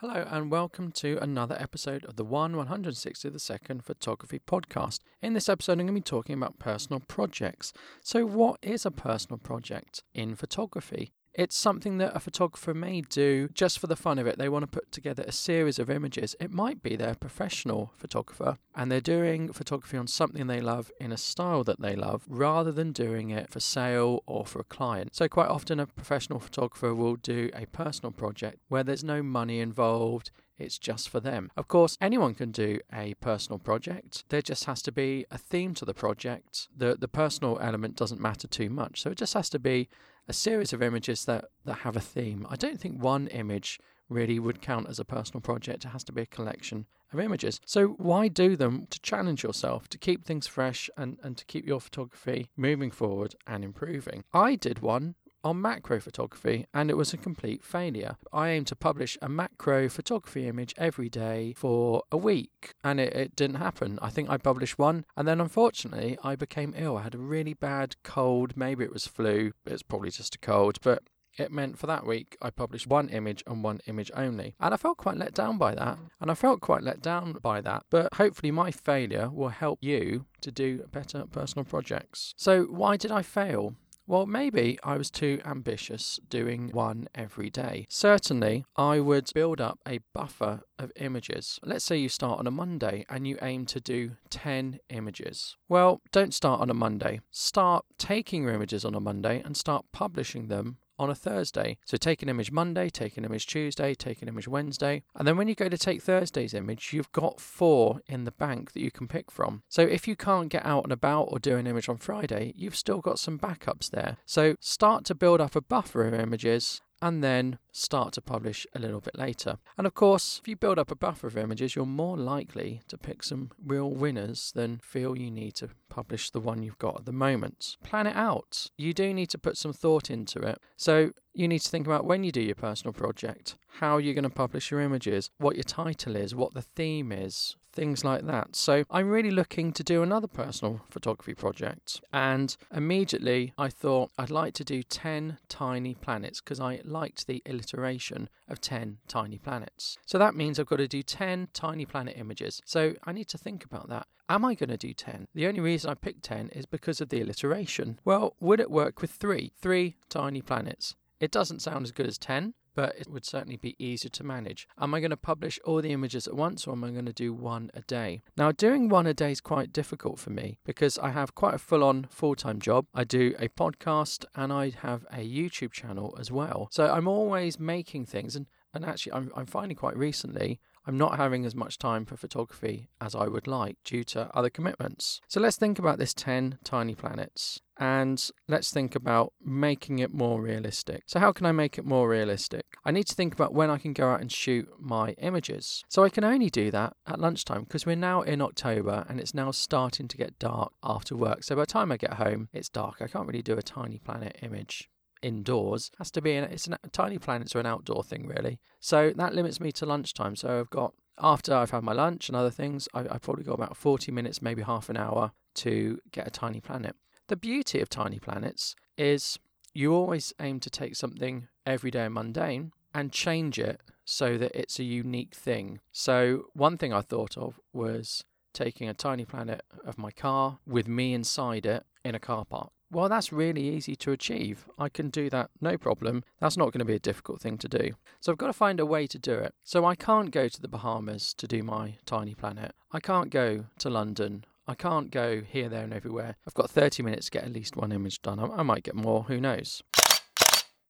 Hello, and welcome to another episode of the 1 162nd Photography Podcast. In this episode, I'm going to be talking about personal projects. So, what is a personal project in photography? It's something that a photographer may do just for the fun of it. They want to put together a series of images. It might be they're a professional photographer and they're doing photography on something they love in a style that they love rather than doing it for sale or for a client. So, quite often, a professional photographer will do a personal project where there's no money involved. It's just for them. Of course, anyone can do a personal project. There just has to be a theme to the project. The the personal element doesn't matter too much. So it just has to be a series of images that, that have a theme. I don't think one image really would count as a personal project. It has to be a collection of images. So why do them? To challenge yourself, to keep things fresh and, and to keep your photography moving forward and improving. I did one on macro photography and it was a complete failure. I aimed to publish a macro photography image every day for a week and it, it, didn't happen. I think I published one and then unfortunately I became ill. I had a really bad cold, maybe it was flu, it's probably just a cold, but it meant for that week I published one image and one image only. And I felt quite let down by that. And I felt quite let down by that. But hopefully, my failure will help you to do better personal projects. So, why did I fail? Well, maybe I was too ambitious doing one every day. Certainly, I would build up a buffer of images. Let's say you start on a Monday and you aim to do 10 images. Well, don't start on a Monday. Start taking your images on a Monday and start publishing them on a Thursday. So take an image Monday, take an image Tuesday, take an image Wednesday. And then when you go to take Thursday's image, you've got four in the bank that you can pick from. So if you can't get out and about or do an image on Friday, you've still got some backups there. So start to build up a buffer of images and then start to publish a little bit later. And of course, if you build up a buffer of images, you're more likely to pick some real winners than feel you need to publish the one you've got at the moment. Plan it out. You do need to put some thought into it. So you need to think about when you do your personal project, how you're going to publish your images, what your title is, what the theme is, things like that. So I'm really looking to do another personal photography project. And immediately I thought I'd like to do 10 tiny planets because I liked the alliteration of 10 tiny planets. So that means I've got to do 10 tiny planet images. So I need to think about that. Am I going to do 10? The only reason I picked 10 is because of the alliteration. Well, would it work with three? Three tiny planets. It doesn't sound as good as 10, but it would certainly be easier to manage. Am I going to publish all the images at once or am I going to do one a day? Now, doing one a day is quite difficult for me because I have quite a full on full time job. I do a podcast and I have a YouTube channel as well. So I'm always making things and and actually, I'm, I'm finding quite recently I'm not having as much time for photography as I would like due to other commitments. So let's think about this 10 tiny planets and let's think about making it more realistic. So, how can I make it more realistic? I need to think about when I can go out and shoot my images. So, I can only do that at lunchtime because we're now in October and it's now starting to get dark after work. So, by the time I get home, it's dark. I can't really do a tiny planet image indoors. Has to be an, it's a tiny planets are an outdoor thing really. So that limits me to lunchtime. So I've got after I've had my lunch and other things, I, I've probably got about 40 minutes, maybe half an hour to get a tiny planet. The beauty of tiny planets is you always aim to take something everyday and mundane and change it so that it's a unique thing. So one thing I thought of was taking a tiny planet of my car with me inside it in a car park. Well, that's really easy to achieve. I can do that no problem. That's not going to be a difficult thing to do. So I've got to find a way to do it. So I can't go to the Bahamas to do my tiny planet. I can't go to London. I can't go here, there, and everywhere. I've got 30 minutes to get at least one image done. I, I might get more, who knows?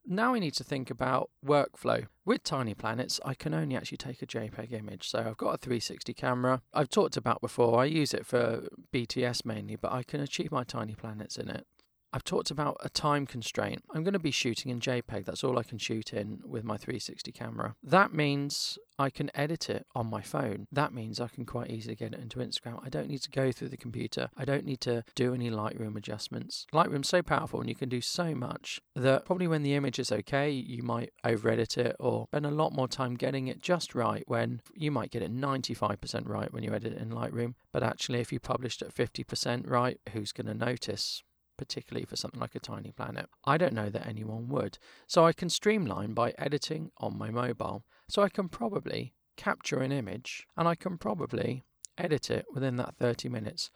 Now we need to think about workflow. With Tiny Planets, I can only actually take a JPEG image. So I've got a 360 camera. I've talked about before, I use it for BTS mainly, but I can achieve my Tiny Planets in it. I've talked about a time constraint. I'm going to be shooting in JPEG. That's all I can shoot in with my 360 camera. That means I can edit it on my phone. That means I can quite easily get it into Instagram. I don't need to go through the computer. I don't need to do any Lightroom adjustments. Lightroom's so powerful and you can do so much that probably when the image is okay, you might over edit it or spend a lot more time getting it just right when you might get it 95% right when you edit it in Lightroom. But actually, if you published at 50% right, who's going to notice? Particularly for something like a tiny planet. I don't know that anyone would. So I can streamline by editing on my mobile. So I can probably capture an image and I can probably edit it within that 30 minutes.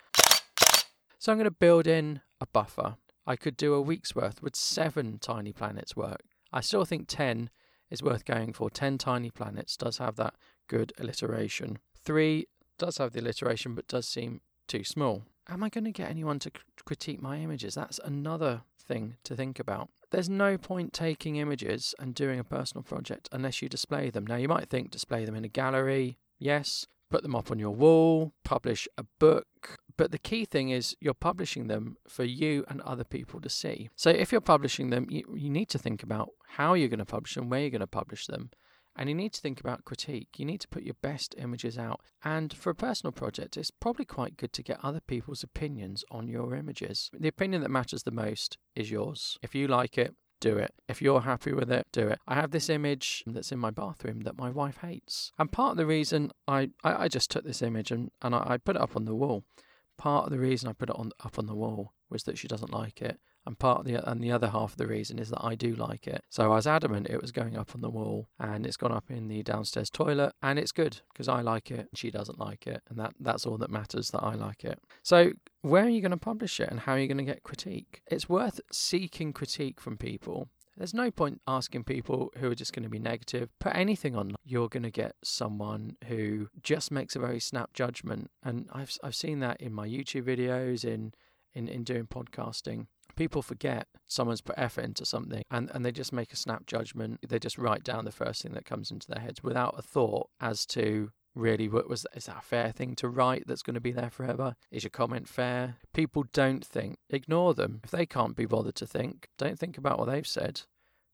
So I'm going to build in a buffer. I could do a week's worth with seven tiny planets work. I still think 10 is worth going for. 10 tiny planets does have that good alliteration. Three does have the alliteration but does seem too small. Am I going to get anyone to critique my images? That's another thing to think about. There's no point taking images and doing a personal project unless you display them. Now, you might think display them in a gallery, yes, put them up on your wall, publish a book. But the key thing is you're publishing them for you and other people to see. So if you're publishing them, you, you need to think about how you're going to publish them, where you're going to publish them. And you need to think about critique. You need to put your best images out. And for a personal project, it's probably quite good to get other people's opinions on your images. The opinion that matters the most is yours. If you like it, do it. If you're happy with it, do it. I have this image that's in my bathroom that my wife hates. And part of the reason I, I, I just took this image and, and I, I, put it up on the wall. Part of the reason I put it on up on the wall was that she doesn't like it. And part of the and the other half of the reason is that I do like it. So I was adamant it was going up on the wall, and it's gone up in the downstairs toilet, and it's good because I like it, and she doesn't like it, and that that's all that matters that I like it. So where are you going to publish it, and how are you going to get critique? It's worth seeking critique from people. There's no point asking people who are just going to be negative. Put anything on. You're going to get someone who just makes a very snap judgment, and I've I've seen that in my YouTube videos, in in, in doing podcasting people forget someone's put effort into something and, and they just make a snap judgment. They just write down the first thing that comes into their heads without a thought as to really what was is that a fair thing to write that's going to be there forever? Is your comment fair? People don't think ignore them. If they can't be bothered to think don't think about what they've said.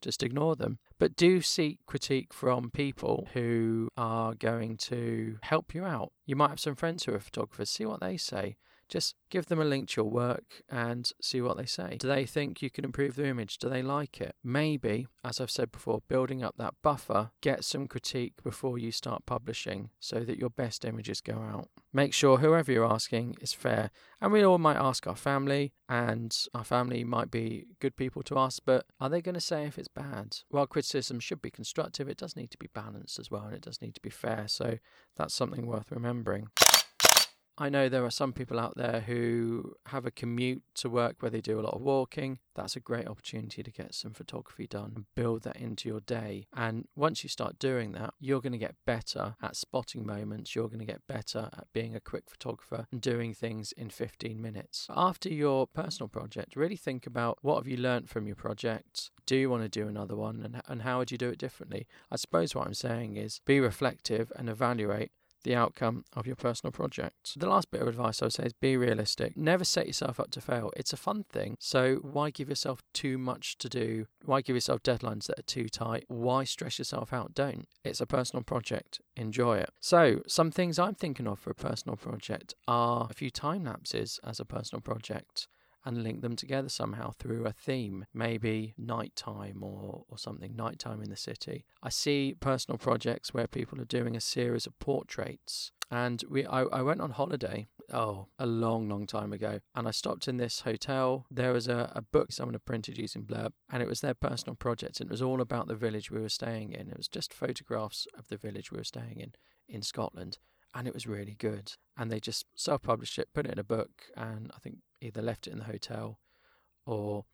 Just ignore them. But do seek critique from people who are going to help you out. You might have some friends who are photographers. See what they say just give them a link to your work and see what they say. Do they think you can improve their image? Do they like it? Maybe, as I've said before, building up that buffer, get some critique before you start publishing so that your best images go out. Make sure whoever you're asking is fair. And we all might ask our family, and our family might be good people to ask, but are they going to say if it's bad? While criticism should be constructive, it does need to be balanced as well, and it does need to be fair. So that's something worth remembering. I know there are some people out there who have a commute to work where they do a lot of walking. That's a great opportunity to get some photography done and build that into your day. And once you start doing that, you're going to get better at spotting moments. You're going to get better at being a quick photographer and doing things in 15 minutes. After your personal project, really think about what have you learned from your project? Do you want to do another one? And, and how would you do it differently? I suppose what I'm saying is be reflective and evaluate the outcome of your personal project. The last bit of advice I would say is be realistic. Never set yourself up to fail. It's a fun thing, so why give yourself too much to do? Why give yourself deadlines that are too tight? Why stress yourself out? Don't. It's a personal project. Enjoy it. So, some things I'm thinking of for a personal project are a few time lapses as a personal project and link them together somehow through a theme, maybe nighttime or, or something, nighttime in the city. I see personal projects where people are doing a series of portraits. And we, I, I went on holiday oh, a long, long time ago. And I stopped in this hotel. There was a, a book someone had printed using Blurb, and it was their personal project. And it was all about the village we were staying in. It was just photographs of the village we were staying in in Scotland. And it was really good. And they just self published it, put it in a book, and I think either left it in the hotel or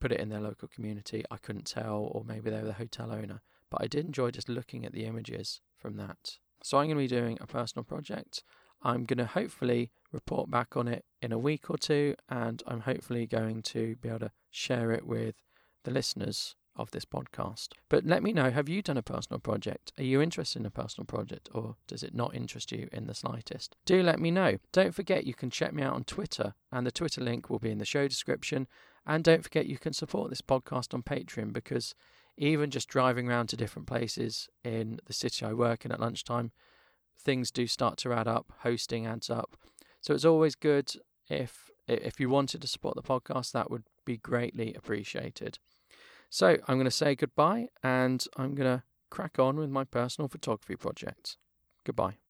put it in their local community. I couldn't tell, or maybe they were the hotel owner. But I did enjoy just looking at the images from that. So I'm going to be doing a personal project. I'm going to hopefully report back on it in a week or two, and I'm hopefully going to be able to share it with the listeners of this podcast. But let me know have you done a personal project? Are you interested in a personal project or does it not interest you in the slightest? Do let me know. Don't forget you can check me out on Twitter, and the Twitter link will be in the show description. And don't forget you can support this podcast on Patreon because even just driving around to different places in the city I work in at lunchtime, things do start to add up, hosting adds up. So it's always good if if you wanted to support the podcast, that would be greatly appreciated. So I'm going to say goodbye and I'm going to crack on with my personal photography project. Goodbye.